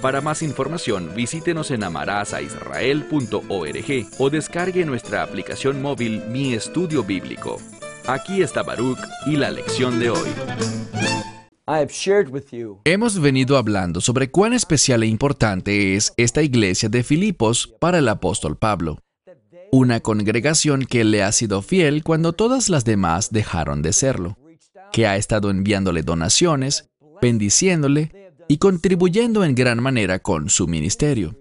Para más información, visítenos en amarazaisrael.org o descargue nuestra aplicación móvil Mi Estudio Bíblico. Aquí está Baruch y la lección de hoy. Hemos venido hablando sobre cuán especial e importante es esta iglesia de Filipos para el apóstol Pablo. Una congregación que le ha sido fiel cuando todas las demás dejaron de serlo, que ha estado enviándole donaciones, bendiciéndole y contribuyendo en gran manera con su ministerio.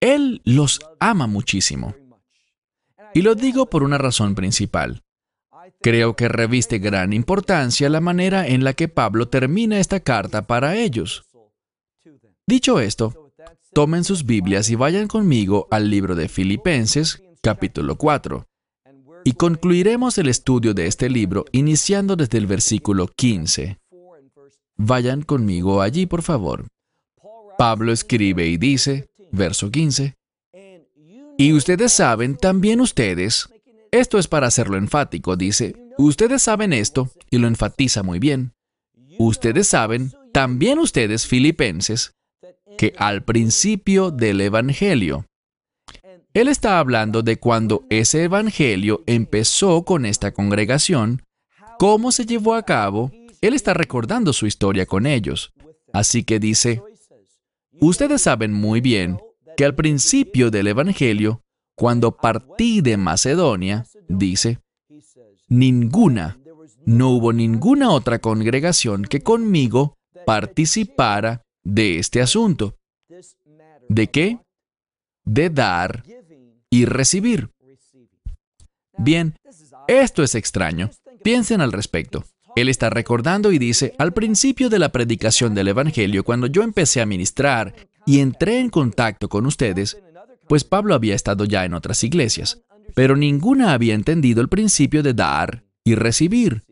Él los ama muchísimo. Y lo digo por una razón principal. Creo que reviste gran importancia la manera en la que Pablo termina esta carta para ellos. Dicho esto, tomen sus Biblias y vayan conmigo al libro de Filipenses, capítulo 4, y concluiremos el estudio de este libro iniciando desde el versículo 15. Vayan conmigo allí, por favor. Pablo escribe y dice, verso 15, y ustedes saben, también ustedes, esto es para hacerlo enfático, dice, ustedes saben esto, y lo enfatiza muy bien. Ustedes saben, también ustedes filipenses, que al principio del Evangelio, él está hablando de cuando ese Evangelio empezó con esta congregación, cómo se llevó a cabo él está recordando su historia con ellos. Así que dice, ustedes saben muy bien que al principio del Evangelio, cuando partí de Macedonia, dice, ninguna, no hubo ninguna otra congregación que conmigo participara de este asunto. ¿De qué? De dar y recibir. Bien, esto es extraño. Piensen al respecto. Él está recordando y dice, al principio de la predicación del Evangelio, cuando yo empecé a ministrar y entré en contacto con ustedes, pues Pablo había estado ya en otras iglesias, pero ninguna había entendido el principio de dar y recibir,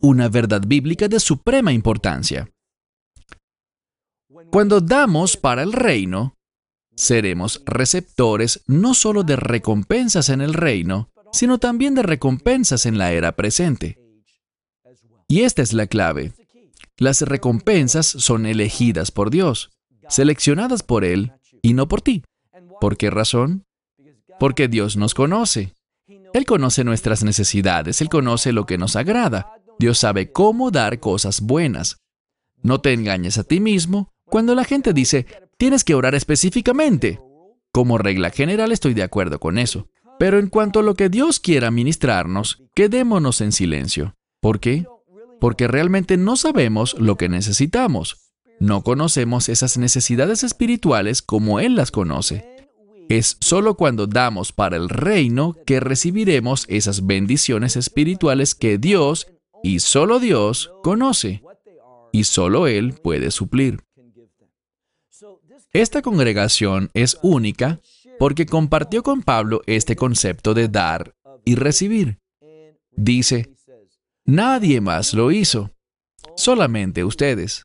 una verdad bíblica de suprema importancia. Cuando damos para el reino, seremos receptores no solo de recompensas en el reino, sino también de recompensas en la era presente. Y esta es la clave. Las recompensas son elegidas por Dios, seleccionadas por Él y no por ti. ¿Por qué razón? Porque Dios nos conoce. Él conoce nuestras necesidades, Él conoce lo que nos agrada. Dios sabe cómo dar cosas buenas. No te engañes a ti mismo cuando la gente dice, tienes que orar específicamente. Como regla general estoy de acuerdo con eso. Pero en cuanto a lo que Dios quiera ministrarnos, quedémonos en silencio. ¿Por qué? Porque realmente no sabemos lo que necesitamos. No conocemos esas necesidades espirituales como Él las conoce. Es solo cuando damos para el reino que recibiremos esas bendiciones espirituales que Dios, y solo Dios, conoce. Y solo Él puede suplir. Esta congregación es única porque compartió con Pablo este concepto de dar y recibir. Dice, Nadie más lo hizo, solamente ustedes.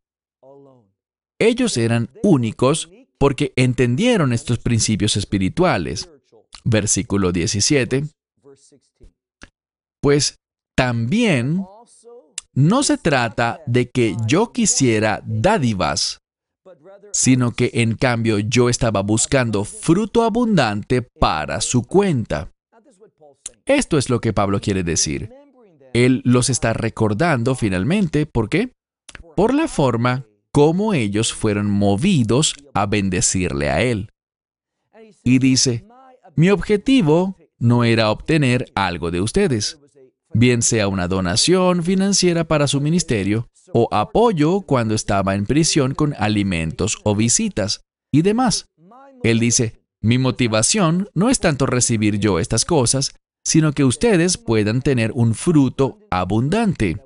Ellos eran únicos porque entendieron estos principios espirituales. Versículo 17. Pues también no se trata de que yo quisiera dádivas, sino que en cambio yo estaba buscando fruto abundante para su cuenta. Esto es lo que Pablo quiere decir. Él los está recordando finalmente. ¿Por qué? Por la forma como ellos fueron movidos a bendecirle a Él. Y dice, mi objetivo no era obtener algo de ustedes, bien sea una donación financiera para su ministerio o apoyo cuando estaba en prisión con alimentos o visitas y demás. Él dice, mi motivación no es tanto recibir yo estas cosas, sino que ustedes puedan tener un fruto abundante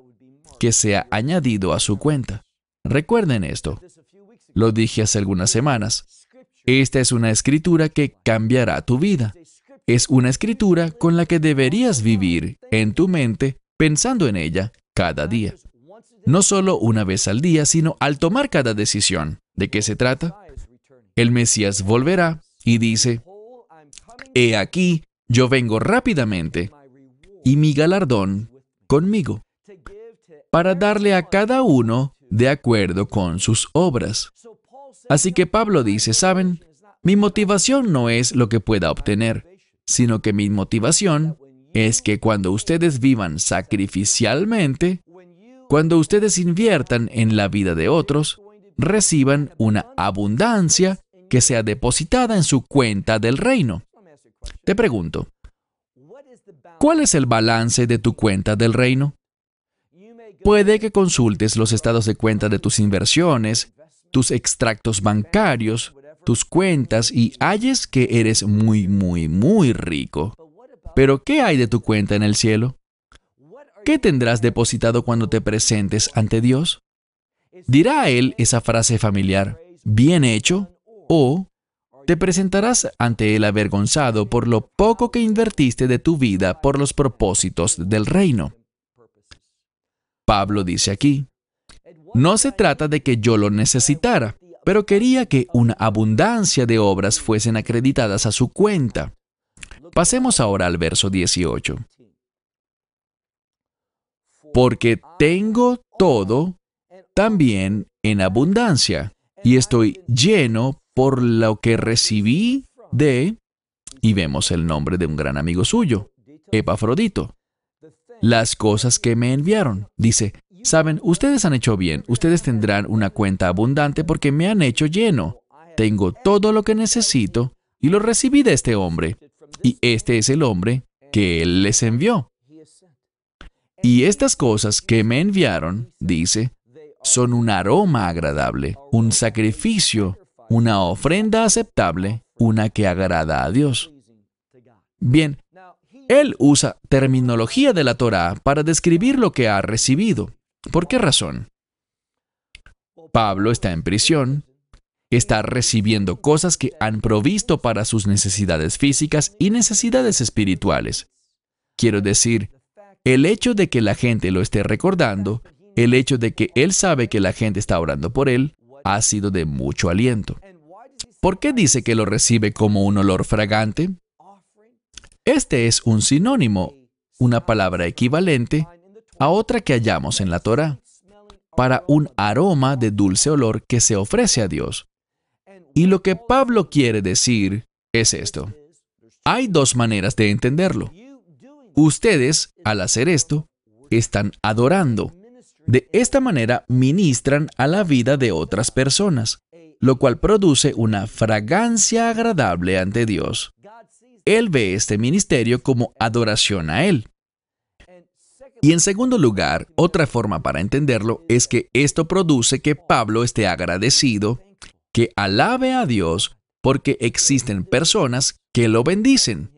que sea añadido a su cuenta. Recuerden esto. Lo dije hace algunas semanas. Esta es una escritura que cambiará tu vida. Es una escritura con la que deberías vivir en tu mente pensando en ella cada día. No solo una vez al día, sino al tomar cada decisión. ¿De qué se trata? El Mesías volverá y dice, He aquí, yo vengo rápidamente y mi galardón conmigo, para darle a cada uno de acuerdo con sus obras. Así que Pablo dice, ¿saben? Mi motivación no es lo que pueda obtener, sino que mi motivación es que cuando ustedes vivan sacrificialmente, cuando ustedes inviertan en la vida de otros, reciban una abundancia que sea depositada en su cuenta del reino. Te pregunto, ¿cuál es el balance de tu cuenta del reino? Puede que consultes los estados de cuenta de tus inversiones, tus extractos bancarios, tus cuentas y halles que eres muy, muy, muy rico. Pero ¿qué hay de tu cuenta en el cielo? ¿Qué tendrás depositado cuando te presentes ante Dios? ¿Dirá a Él esa frase familiar, bien hecho? ¿O te presentarás ante Él avergonzado por lo poco que invertiste de tu vida por los propósitos del reino? Pablo dice aquí, no se trata de que yo lo necesitara, pero quería que una abundancia de obras fuesen acreditadas a su cuenta. Pasemos ahora al verso 18. Porque tengo todo también en abundancia, y estoy lleno por lo que recibí de, y vemos el nombre de un gran amigo suyo, Epafrodito, las cosas que me enviaron. Dice, Saben, ustedes han hecho bien, ustedes tendrán una cuenta abundante porque me han hecho lleno. Tengo todo lo que necesito y lo recibí de este hombre. Y este es el hombre que él les envió. Y estas cosas que me enviaron, dice, son un aroma agradable, un sacrificio, una ofrenda aceptable, una que agrada a Dios. Bien, él usa terminología de la Torah para describir lo que ha recibido. ¿Por qué razón? Pablo está en prisión, está recibiendo cosas que han provisto para sus necesidades físicas y necesidades espirituales. Quiero decir, el hecho de que la gente lo esté recordando, el hecho de que él sabe que la gente está orando por él, ha sido de mucho aliento. ¿Por qué dice que lo recibe como un olor fragante? Este es un sinónimo, una palabra equivalente a otra que hallamos en la Torah, para un aroma de dulce olor que se ofrece a Dios. Y lo que Pablo quiere decir es esto. Hay dos maneras de entenderlo. Ustedes, al hacer esto, están adorando. De esta manera ministran a la vida de otras personas, lo cual produce una fragancia agradable ante Dios. Él ve este ministerio como adoración a Él. Y en segundo lugar, otra forma para entenderlo es que esto produce que Pablo esté agradecido, que alabe a Dios porque existen personas que lo bendicen,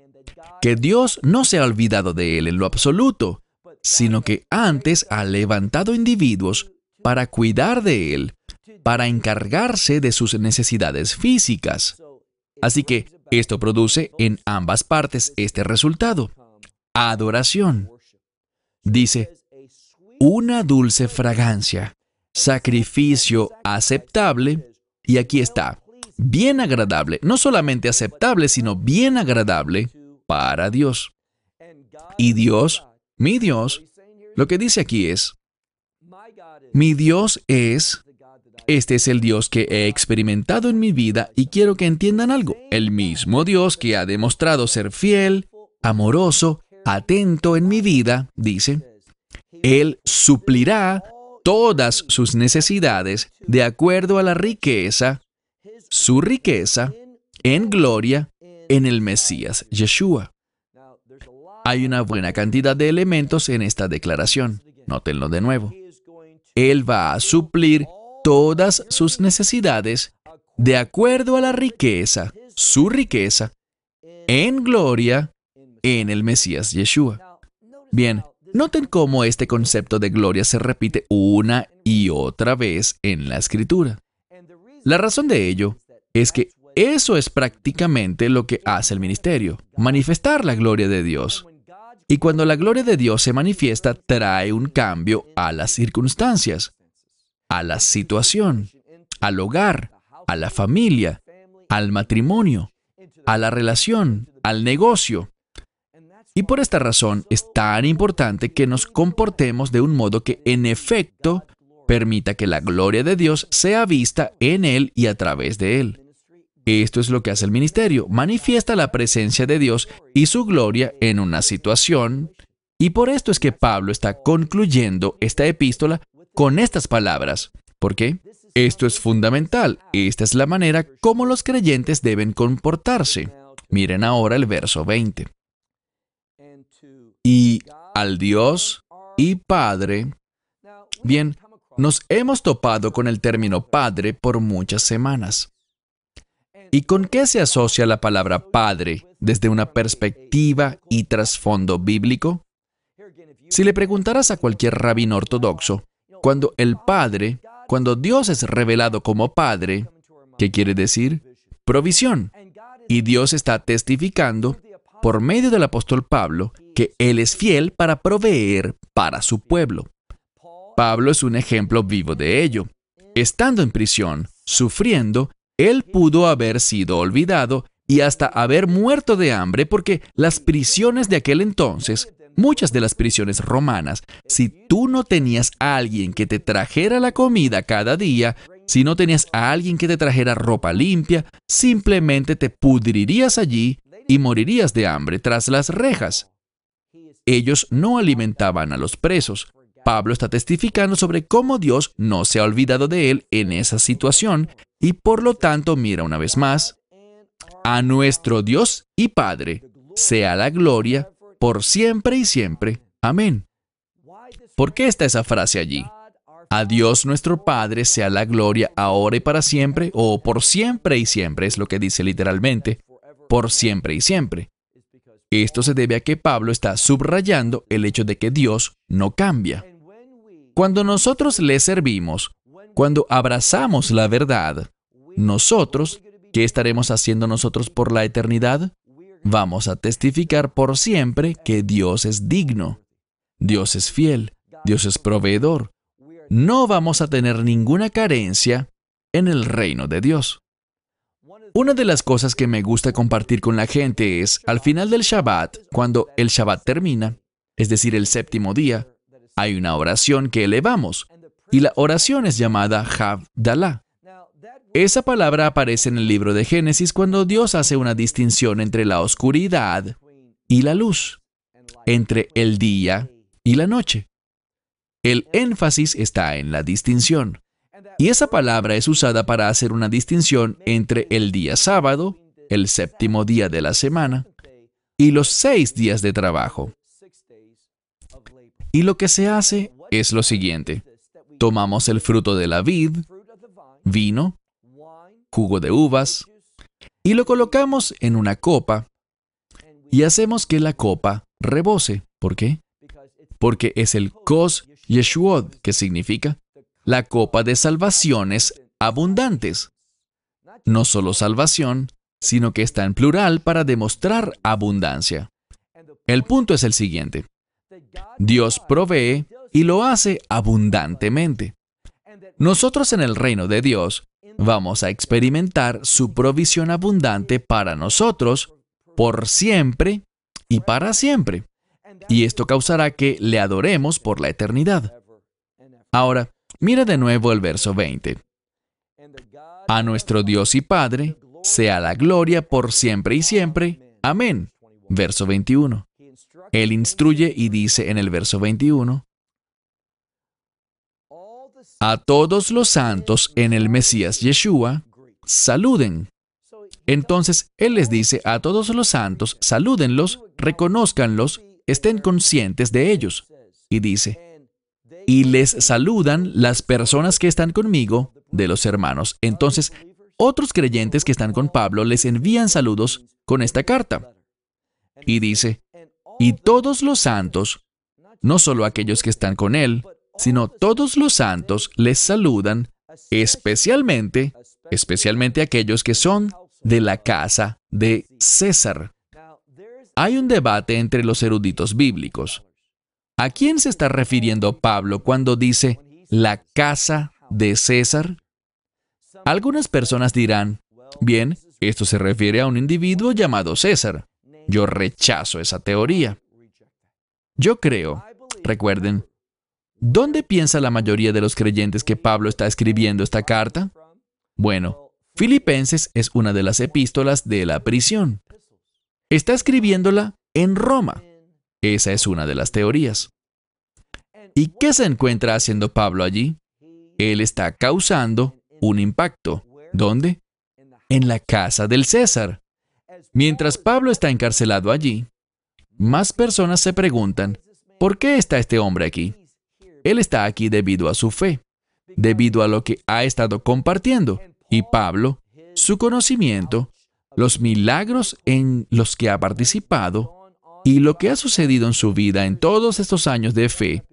que Dios no se ha olvidado de él en lo absoluto, sino que antes ha levantado individuos para cuidar de él, para encargarse de sus necesidades físicas. Así que esto produce en ambas partes este resultado, adoración. Dice, una dulce fragancia, sacrificio aceptable, y aquí está, bien agradable, no solamente aceptable, sino bien agradable para Dios. Y Dios, mi Dios, lo que dice aquí es, mi Dios es, este es el Dios que he experimentado en mi vida y quiero que entiendan algo, el mismo Dios que ha demostrado ser fiel, amoroso, atento en mi vida, dice, Él suplirá todas sus necesidades de acuerdo a la riqueza, su riqueza, en gloria, en el Mesías Yeshua. Hay una buena cantidad de elementos en esta declaración. Nótenlo de nuevo. Él va a suplir todas sus necesidades de acuerdo a la riqueza, su riqueza, en gloria, en el Mesías Yeshua. Bien, noten cómo este concepto de gloria se repite una y otra vez en la escritura. La razón de ello es que eso es prácticamente lo que hace el ministerio, manifestar la gloria de Dios. Y cuando la gloria de Dios se manifiesta, trae un cambio a las circunstancias, a la situación, al hogar, a la familia, al matrimonio, a la relación, al negocio. Y por esta razón es tan importante que nos comportemos de un modo que en efecto permita que la gloria de Dios sea vista en Él y a través de Él. Esto es lo que hace el ministerio, manifiesta la presencia de Dios y su gloria en una situación, y por esto es que Pablo está concluyendo esta epístola con estas palabras. ¿Por qué? Esto es fundamental. Esta es la manera como los creyentes deben comportarse. Miren ahora el verso 20. Y al Dios y Padre. Bien, nos hemos topado con el término Padre por muchas semanas. ¿Y con qué se asocia la palabra Padre desde una perspectiva y trasfondo bíblico? Si le preguntaras a cualquier rabino ortodoxo, cuando el Padre, cuando Dios es revelado como Padre, ¿qué quiere decir? Provisión. Y Dios está testificando, por medio del apóstol Pablo, que Él es fiel para proveer para su pueblo. Pablo es un ejemplo vivo de ello. Estando en prisión, sufriendo, él pudo haber sido olvidado y hasta haber muerto de hambre porque las prisiones de aquel entonces, muchas de las prisiones romanas, si tú no tenías a alguien que te trajera la comida cada día, si no tenías a alguien que te trajera ropa limpia, simplemente te pudrirías allí y morirías de hambre tras las rejas. Ellos no alimentaban a los presos. Pablo está testificando sobre cómo Dios no se ha olvidado de él en esa situación y por lo tanto, mira una vez más, a nuestro Dios y Padre sea la gloria por siempre y siempre. Amén. ¿Por qué está esa frase allí? A Dios nuestro Padre sea la gloria ahora y para siempre, o por siempre y siempre, es lo que dice literalmente, por siempre y siempre. Esto se debe a que Pablo está subrayando el hecho de que Dios no cambia. Cuando nosotros le servimos, cuando abrazamos la verdad, nosotros, ¿qué estaremos haciendo nosotros por la eternidad? Vamos a testificar por siempre que Dios es digno, Dios es fiel, Dios es proveedor. No vamos a tener ninguna carencia en el reino de Dios. Una de las cosas que me gusta compartir con la gente es, al final del Shabbat, cuando el Shabbat termina, es decir, el séptimo día, hay una oración que elevamos, y la oración es llamada Havdalah. Esa palabra aparece en el libro de Génesis cuando Dios hace una distinción entre la oscuridad y la luz, entre el día y la noche. El énfasis está en la distinción. Y esa palabra es usada para hacer una distinción entre el día sábado, el séptimo día de la semana, y los seis días de trabajo. Y lo que se hace es lo siguiente. Tomamos el fruto de la vid, vino, jugo de uvas, y lo colocamos en una copa y hacemos que la copa rebose. ¿Por qué? Porque es el Kos Yeshuot, que significa la copa de salvaciones abundantes. No solo salvación, sino que está en plural para demostrar abundancia. El punto es el siguiente. Dios provee y lo hace abundantemente. Nosotros en el reino de Dios vamos a experimentar su provisión abundante para nosotros por siempre y para siempre. Y esto causará que le adoremos por la eternidad. Ahora, mira de nuevo el verso 20. A nuestro Dios y Padre sea la gloria por siempre y siempre. Amén. Verso 21. Él instruye y dice en el verso 21, a todos los santos en el Mesías Yeshua, saluden. Entonces Él les dice a todos los santos, salúdenlos, reconózcanlos, estén conscientes de ellos. Y dice, y les saludan las personas que están conmigo de los hermanos. Entonces, otros creyentes que están con Pablo les envían saludos con esta carta. Y dice, y todos los santos, no solo aquellos que están con él, sino todos los santos les saludan, especialmente especialmente aquellos que son de la casa de César. Hay un debate entre los eruditos bíblicos. ¿A quién se está refiriendo Pablo cuando dice la casa de César? Algunas personas dirán, bien, esto se refiere a un individuo llamado César. Yo rechazo esa teoría. Yo creo, recuerden, ¿dónde piensa la mayoría de los creyentes que Pablo está escribiendo esta carta? Bueno, Filipenses es una de las epístolas de la prisión. Está escribiéndola en Roma. Esa es una de las teorías. ¿Y qué se encuentra haciendo Pablo allí? Él está causando un impacto. ¿Dónde? En la casa del César. Mientras Pablo está encarcelado allí, más personas se preguntan, ¿por qué está este hombre aquí? Él está aquí debido a su fe, debido a lo que ha estado compartiendo. Y Pablo, su conocimiento, los milagros en los que ha participado y lo que ha sucedido en su vida en todos estos años de fe,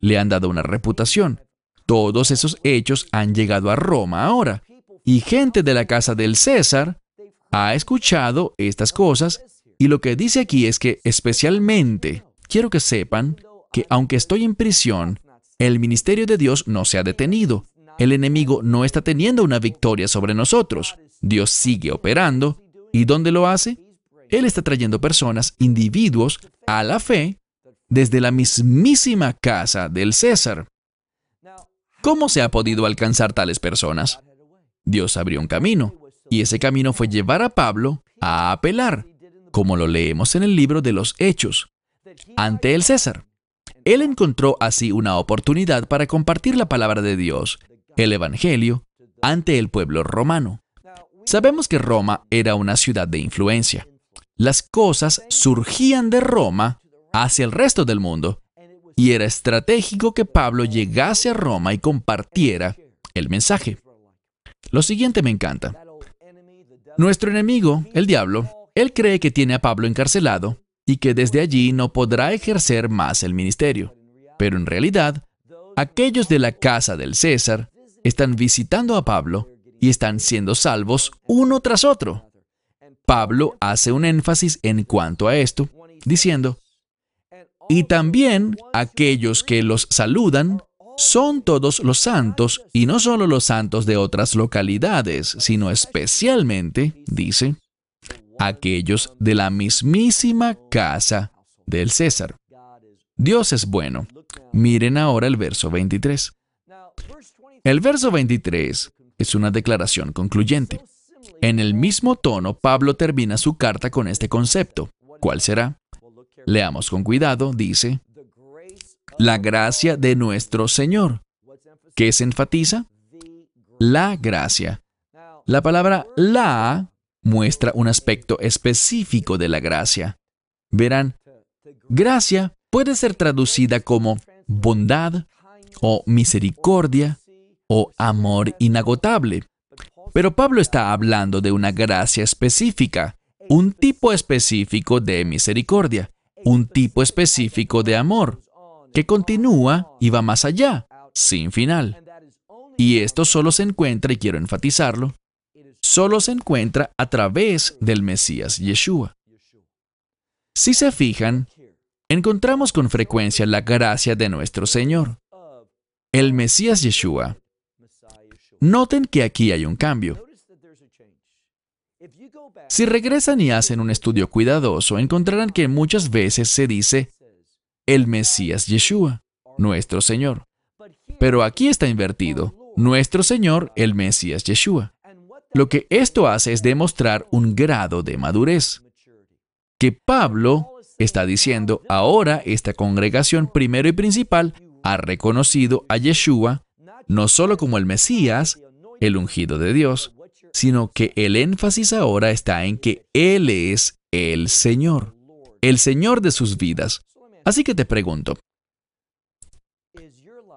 le han dado una reputación. Todos esos hechos han llegado a Roma ahora. Y gente de la casa del César ha escuchado estas cosas y lo que dice aquí es que especialmente quiero que sepan que aunque estoy en prisión, el ministerio de Dios no se ha detenido. El enemigo no está teniendo una victoria sobre nosotros. Dios sigue operando. ¿Y dónde lo hace? Él está trayendo personas, individuos, a la fe desde la mismísima casa del César. ¿Cómo se ha podido alcanzar tales personas? Dios abrió un camino, y ese camino fue llevar a Pablo a apelar, como lo leemos en el libro de los Hechos, ante el César. Él encontró así una oportunidad para compartir la palabra de Dios, el Evangelio, ante el pueblo romano. Sabemos que Roma era una ciudad de influencia. Las cosas surgían de Roma hacia el resto del mundo, y era estratégico que Pablo llegase a Roma y compartiera el mensaje. Lo siguiente me encanta. Nuestro enemigo, el diablo, él cree que tiene a Pablo encarcelado y que desde allí no podrá ejercer más el ministerio. Pero en realidad, aquellos de la casa del César están visitando a Pablo y están siendo salvos uno tras otro. Pablo hace un énfasis en cuanto a esto, diciendo, y también aquellos que los saludan son todos los santos, y no solo los santos de otras localidades, sino especialmente, dice, aquellos de la mismísima casa del César. Dios es bueno. Miren ahora el verso 23. El verso 23 es una declaración concluyente. En el mismo tono, Pablo termina su carta con este concepto. ¿Cuál será? Leamos con cuidado, dice, la gracia de nuestro Señor. ¿Qué se enfatiza? La gracia. La palabra la muestra un aspecto específico de la gracia. Verán, gracia puede ser traducida como bondad o misericordia o amor inagotable. Pero Pablo está hablando de una gracia específica, un tipo específico de misericordia, un tipo específico de amor, que continúa y va más allá, sin final. Y esto solo se encuentra, y quiero enfatizarlo, solo se encuentra a través del Mesías Yeshua. Si se fijan, encontramos con frecuencia la gracia de nuestro Señor, el Mesías Yeshua, Noten que aquí hay un cambio. Si regresan y hacen un estudio cuidadoso, encontrarán que muchas veces se dice el Mesías Yeshua, nuestro Señor. Pero aquí está invertido, nuestro Señor, el Mesías Yeshua. Lo que esto hace es demostrar un grado de madurez. Que Pablo está diciendo, ahora esta congregación primero y principal ha reconocido a Yeshua no solo como el Mesías, el ungido de Dios, sino que el énfasis ahora está en que Él es el Señor, el Señor de sus vidas. Así que te pregunto,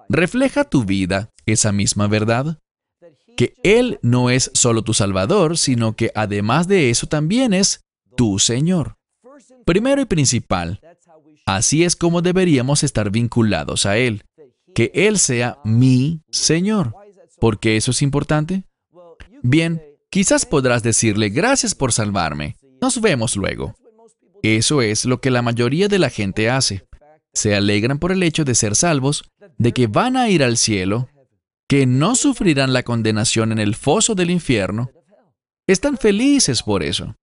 ¿refleja tu vida esa misma verdad? Que Él no es solo tu Salvador, sino que además de eso también es tu Señor. Primero y principal, así es como deberíamos estar vinculados a Él que Él sea mi Señor. ¿Por qué eso es importante? Bien, quizás podrás decirle gracias por salvarme. Nos vemos luego. Eso es lo que la mayoría de la gente hace. Se alegran por el hecho de ser salvos, de que van a ir al cielo, que no sufrirán la condenación en el foso del infierno. Están felices por eso.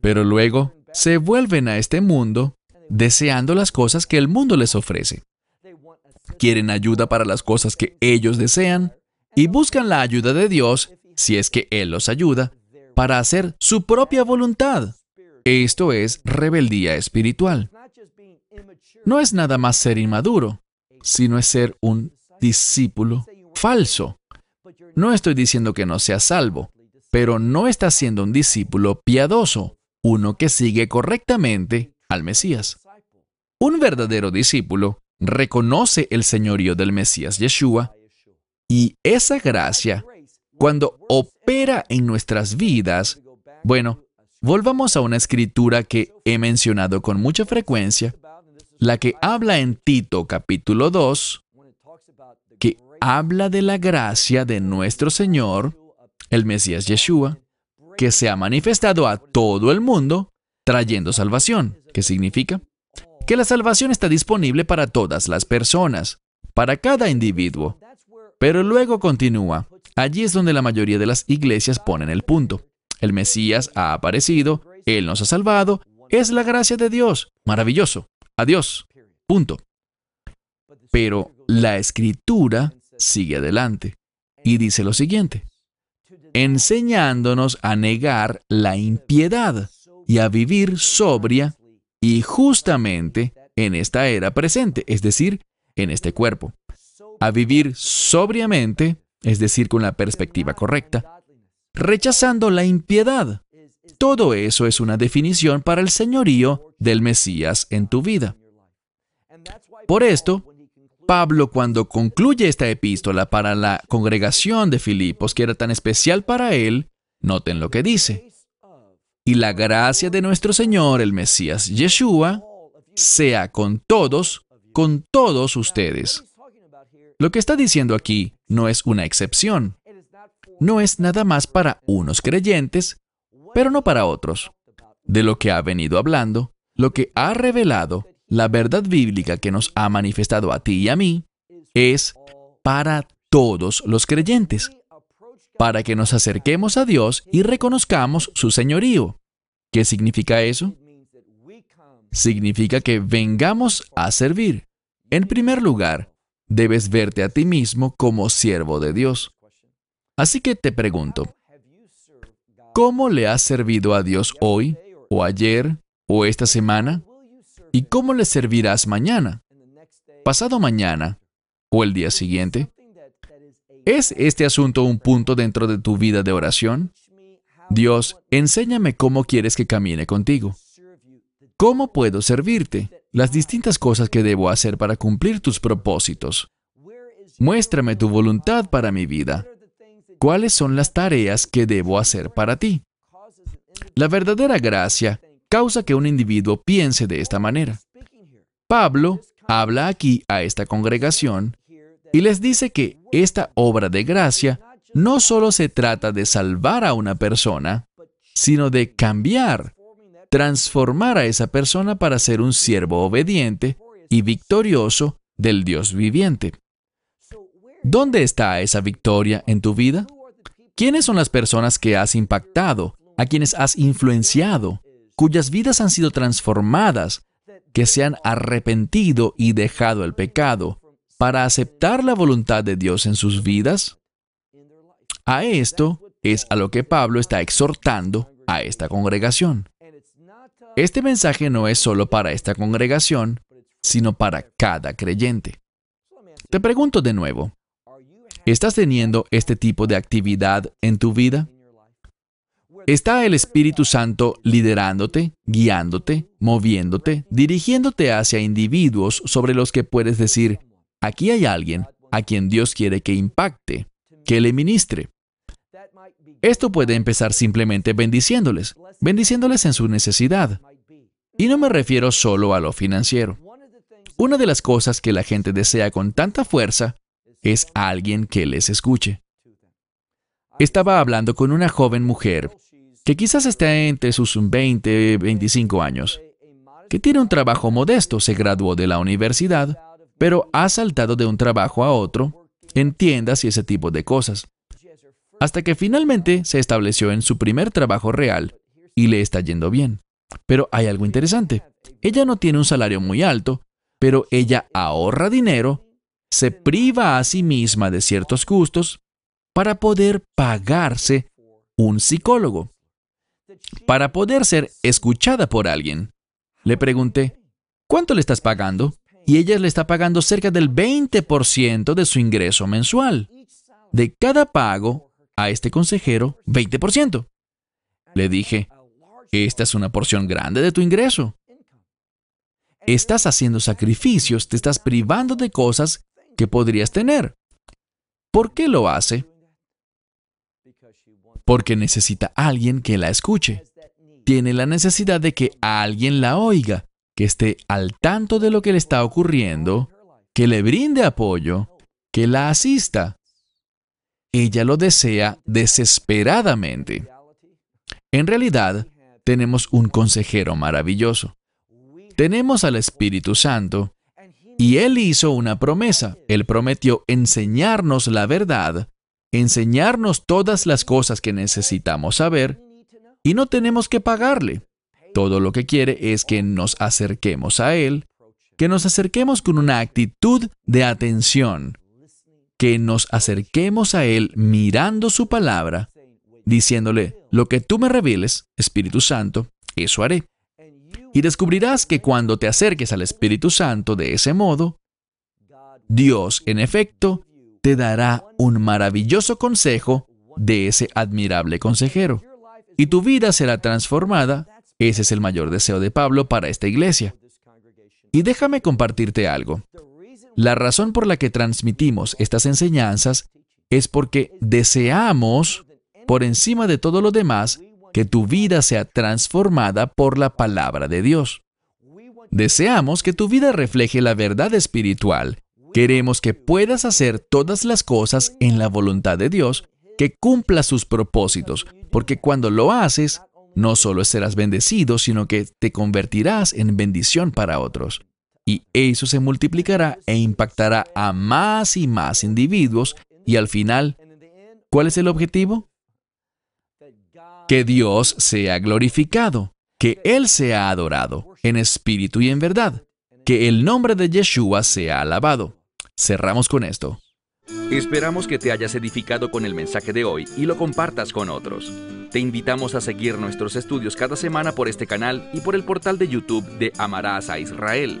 Pero luego se vuelven a este mundo deseando las cosas que el mundo les ofrece. Quieren ayuda para las cosas que ellos desean y buscan la ayuda de Dios, si es que Él los ayuda, para hacer su propia voluntad. Esto es rebeldía espiritual. No es nada más ser inmaduro, sino es ser un discípulo falso. No estoy diciendo que no sea salvo, pero no está siendo un discípulo piadoso, uno que sigue correctamente al Mesías. Un verdadero discípulo reconoce el señorío del Mesías Yeshua y esa gracia, cuando opera en nuestras vidas, bueno, volvamos a una escritura que he mencionado con mucha frecuencia, la que habla en Tito capítulo 2, que habla de la gracia de nuestro Señor, el Mesías Yeshua, que se ha manifestado a todo el mundo trayendo salvación. ¿Qué significa? Que la salvación está disponible para todas las personas, para cada individuo. Pero luego continúa. Allí es donde la mayoría de las iglesias ponen el punto. El Mesías ha aparecido, Él nos ha salvado, es la gracia de Dios. Maravilloso. Adiós. Punto. Pero la escritura sigue adelante y dice lo siguiente, enseñándonos a negar la impiedad y a vivir sobria y justamente en esta era presente, es decir, en este cuerpo. A vivir sobriamente, es decir, con la perspectiva correcta, rechazando la impiedad. Todo eso es una definición para el señorío del Mesías en tu vida. Por esto, Pablo cuando concluye esta epístola para la congregación de Filipos, que era tan especial para él, noten lo que dice. Y la gracia de nuestro Señor, el Mesías Yeshua, sea con todos, con todos ustedes. Lo que está diciendo aquí no es una excepción. No es nada más para unos creyentes, pero no para otros. De lo que ha venido hablando, lo que ha revelado, la verdad bíblica que nos ha manifestado a ti y a mí es para todos los creyentes, para que nos acerquemos a Dios y reconozcamos su señorío. ¿Qué significa eso? Significa que vengamos a servir. En primer lugar, debes verte a ti mismo como siervo de Dios. Así que te pregunto, ¿cómo le has servido a Dios hoy, o ayer, o esta semana? ¿Y cómo le servirás mañana? ¿Pasado mañana? ¿O el día siguiente? ¿Es este asunto un punto dentro de tu vida de oración? Dios, enséñame cómo quieres que camine contigo. ¿Cómo puedo servirte? Las distintas cosas que debo hacer para cumplir tus propósitos. Muéstrame tu voluntad para mi vida. ¿Cuáles son las tareas que debo hacer para ti? La verdadera gracia causa que un individuo piense de esta manera. Pablo habla aquí a esta congregación y les dice que esta obra de gracia no solo se trata de salvar a una persona, sino de cambiar, transformar a esa persona para ser un siervo obediente y victorioso del Dios viviente. ¿Dónde está esa victoria en tu vida? ¿Quiénes son las personas que has impactado, a quienes has influenciado, cuyas vidas han sido transformadas, que se han arrepentido y dejado el pecado para aceptar la voluntad de Dios en sus vidas? A esto es a lo que Pablo está exhortando a esta congregación. Este mensaje no es solo para esta congregación, sino para cada creyente. Te pregunto de nuevo, ¿estás teniendo este tipo de actividad en tu vida? Está el Espíritu Santo liderándote, guiándote, moviéndote, dirigiéndote hacia individuos sobre los que puedes decir, aquí hay alguien a quien Dios quiere que impacte, que le ministre. Esto puede empezar simplemente bendiciéndoles, bendiciéndoles en su necesidad. Y no me refiero solo a lo financiero. Una de las cosas que la gente desea con tanta fuerza es alguien que les escuche. estaba hablando con una joven mujer que quizás esté entre sus 20, 25 años, que tiene un trabajo modesto, se graduó de la universidad, pero ha saltado de un trabajo a otro, en tiendas y ese tipo de cosas, hasta que finalmente se estableció en su primer trabajo real y le está yendo bien. Pero hay algo interesante. Ella no tiene un salario muy alto, pero ella ahorra dinero, se priva a sí misma de ciertos gustos para poder pagarse un psicólogo, para poder ser escuchada por alguien. Le pregunté, ¿cuánto le estás pagando? Y ella le está pagando cerca del 20% de su ingreso mensual. De cada pago a este consejero, 20%. Le dije, esta es una porción grande de tu ingreso. Estás haciendo sacrificios, te estás privando de cosas que podrías tener. ¿Por qué lo hace? Porque necesita alguien que la escuche. Tiene la necesidad de que alguien la oiga, que esté al tanto de lo que le está ocurriendo, que le brinde apoyo, que la asista. Ella lo desea desesperadamente. En realidad, tenemos un consejero maravilloso. Tenemos al Espíritu Santo y Él hizo una promesa. Él prometió enseñarnos la verdad, enseñarnos todas las cosas que necesitamos saber y no tenemos que pagarle. Todo lo que quiere es que nos acerquemos a Él, que nos acerquemos con una actitud de atención, que nos acerquemos a Él mirando su palabra, diciéndole, lo que tú me reveles, Espíritu Santo, eso haré. Y descubrirás que cuando te acerques al Espíritu Santo de ese modo, Dios, en efecto, te dará un maravilloso consejo de ese admirable consejero. Y tu vida será transformada. Ese es el mayor deseo de Pablo para esta iglesia. Y déjame compartirte algo. La razón por la que transmitimos estas enseñanzas es porque deseamos, por encima de todo lo demás, que tu vida sea transformada por la palabra de Dios. Deseamos que tu vida refleje la verdad espiritual. Queremos que puedas hacer todas las cosas en la voluntad de Dios, que cumpla sus propósitos, porque cuando lo haces, no solo serás bendecido, sino que te convertirás en bendición para otros. Y eso se multiplicará e impactará a más y más individuos y al final, ¿cuál es el objetivo? Que Dios sea glorificado, que Él sea adorado en espíritu y en verdad, que el nombre de Yeshua sea alabado. Cerramos con esto. Esperamos que te hayas edificado con el mensaje de hoy y lo compartas con otros. Te invitamos a seguir nuestros estudios cada semana por este canal y por el portal de YouTube de Amarás a Israel.